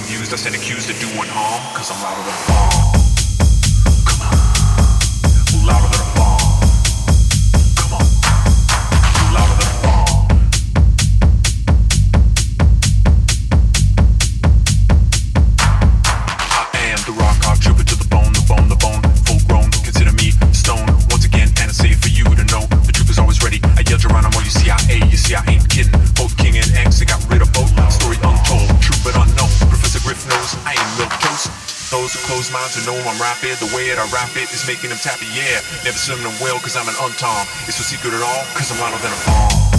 abused, I stand who rapid. The way that I rap it is making them tap tappy, yeah. Never swimming them well, cause I'm an untom. It's no secret at all, cause I'm louder than a bomb.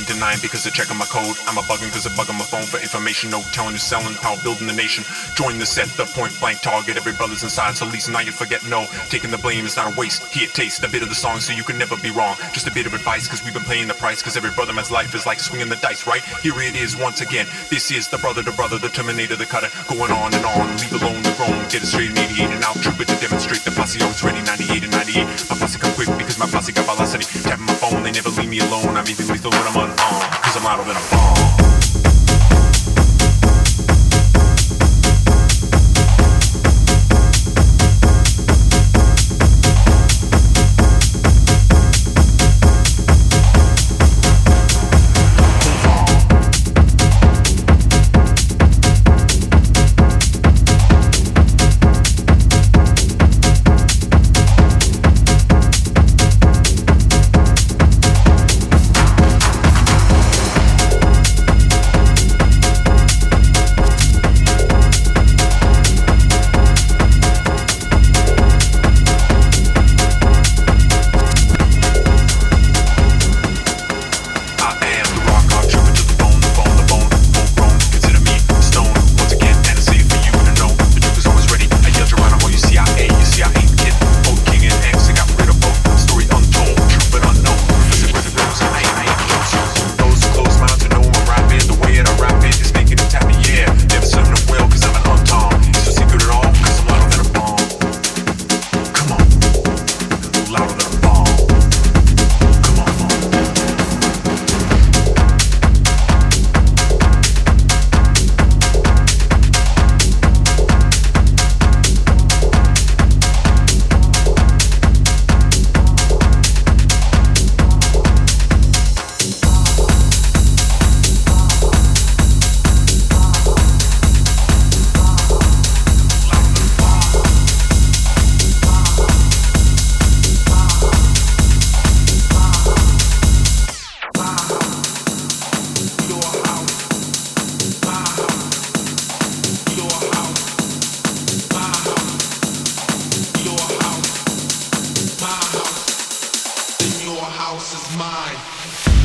Ain't denying because they're checking my code. I'm a bugging because they're bugging my phone for information. No telling who's selling, power building the nation. Join the set, the point blank target. Every brother's inside, so at least now you forget no. Taking the blame is not a waste. Here, taste a bit of the song so you can never be wrong. Just a bit of advice because we've been paying the price. Because every brother man's life is like swinging the dice, right? Here it is once again. This is the brother to brother, the terminator, the cutter. Going on and on, leave alone the wrong. Get it straight 88 and out. Trooper to demonstrate the posse always ready 98 and 98. My posse come quick because my posse got velocity. Tapping my phone, they never leave me alone. I'm even lethal when I'm unarmed. Cause I'm louder than a bomb. house is mine.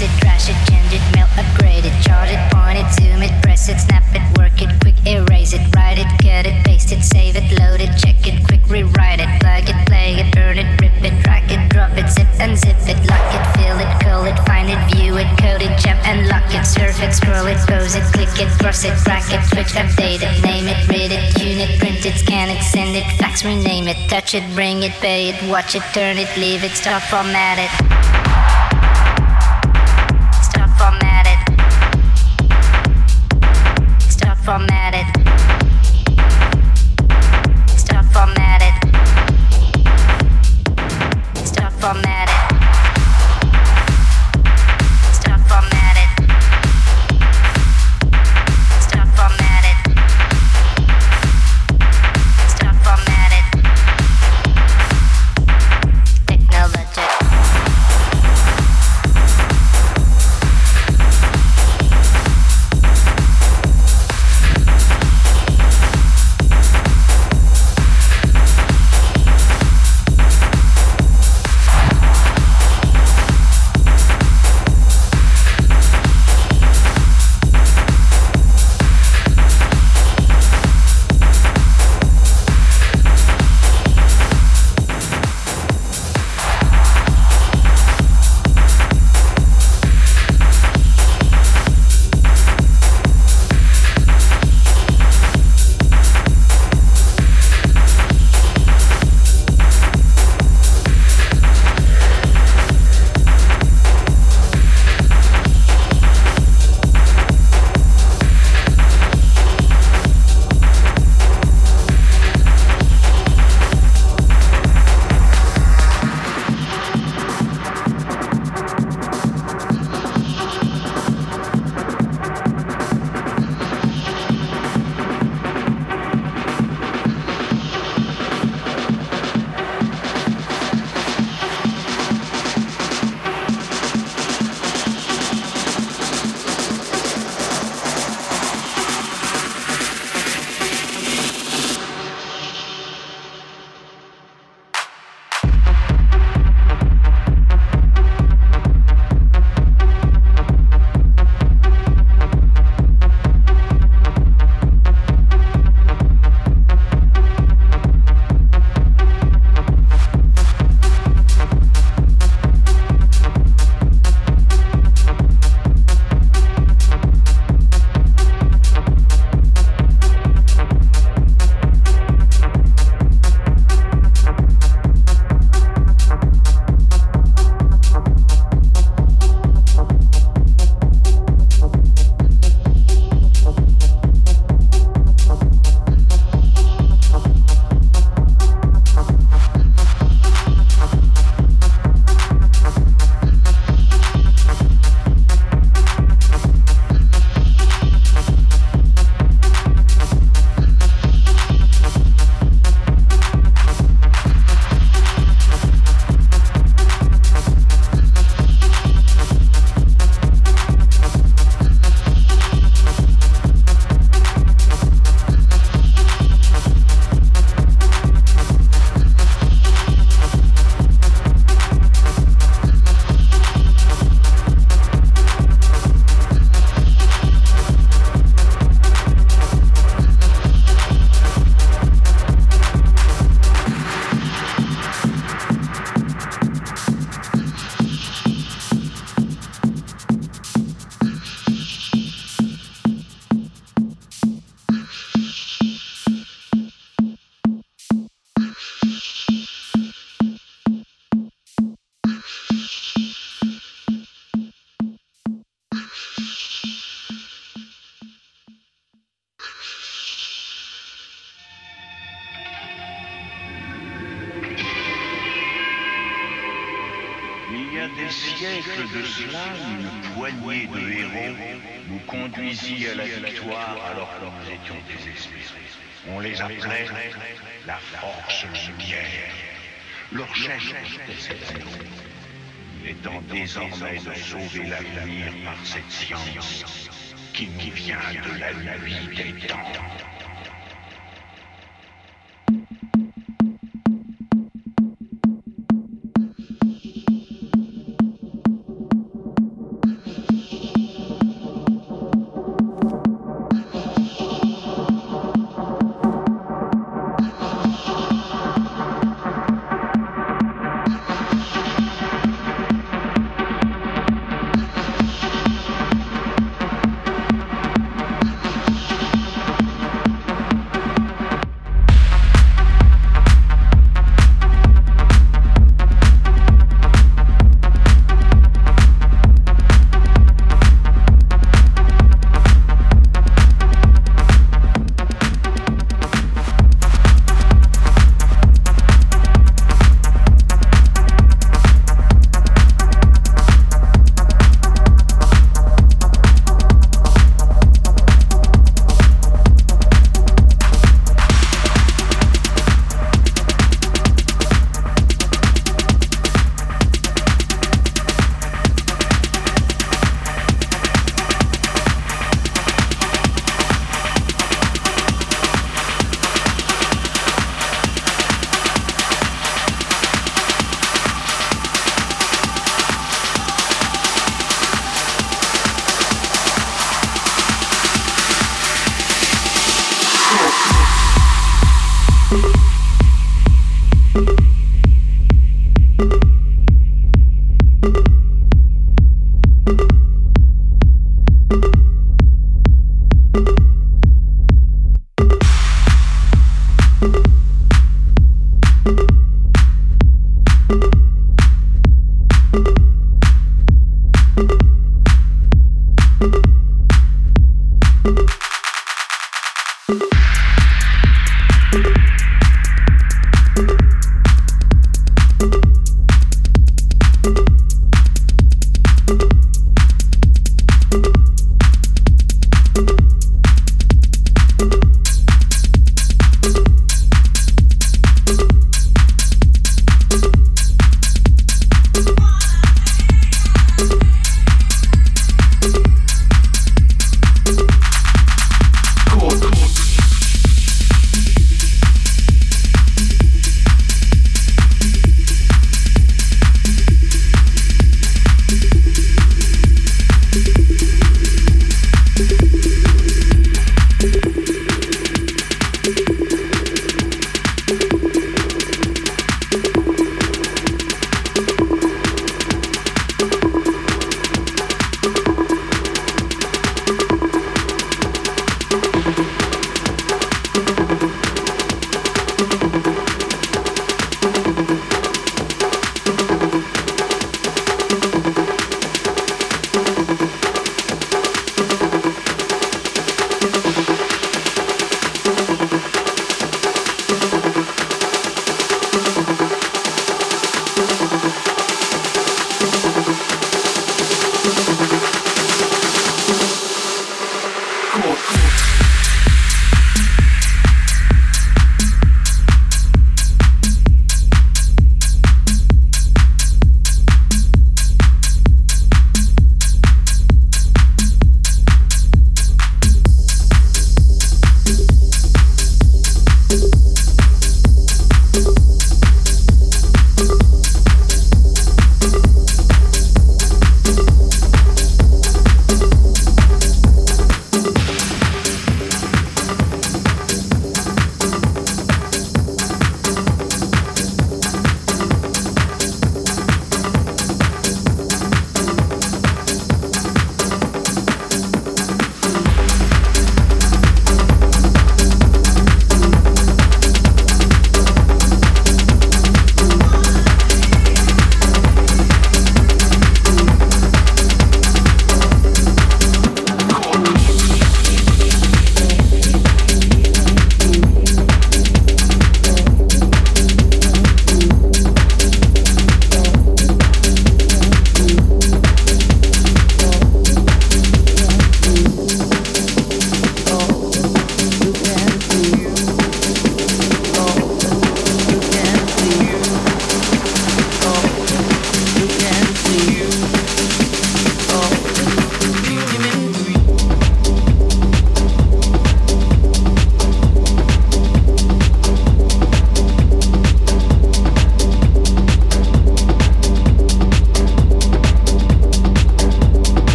Fix it, trash it, change it, mail, upgrade it, charge it, point it, zoom it, press it, snap it, work it, quick erase it, write it, cut it, paste it, save it, load it, check it, quick rewrite it, plug it, play it, burn it, rip it, drag it, drop it, zip and zip it, lock it, fill it, call it, find it, view it, code it, jump and lock it, surf it, scroll it, pose it, click it, cross it, crack it, switch, update it, name it, read it, tune it, print it, scan it, send it, fax, rename it, touch it, bring it, pay it, watch it, turn it, leave it, stop, format it.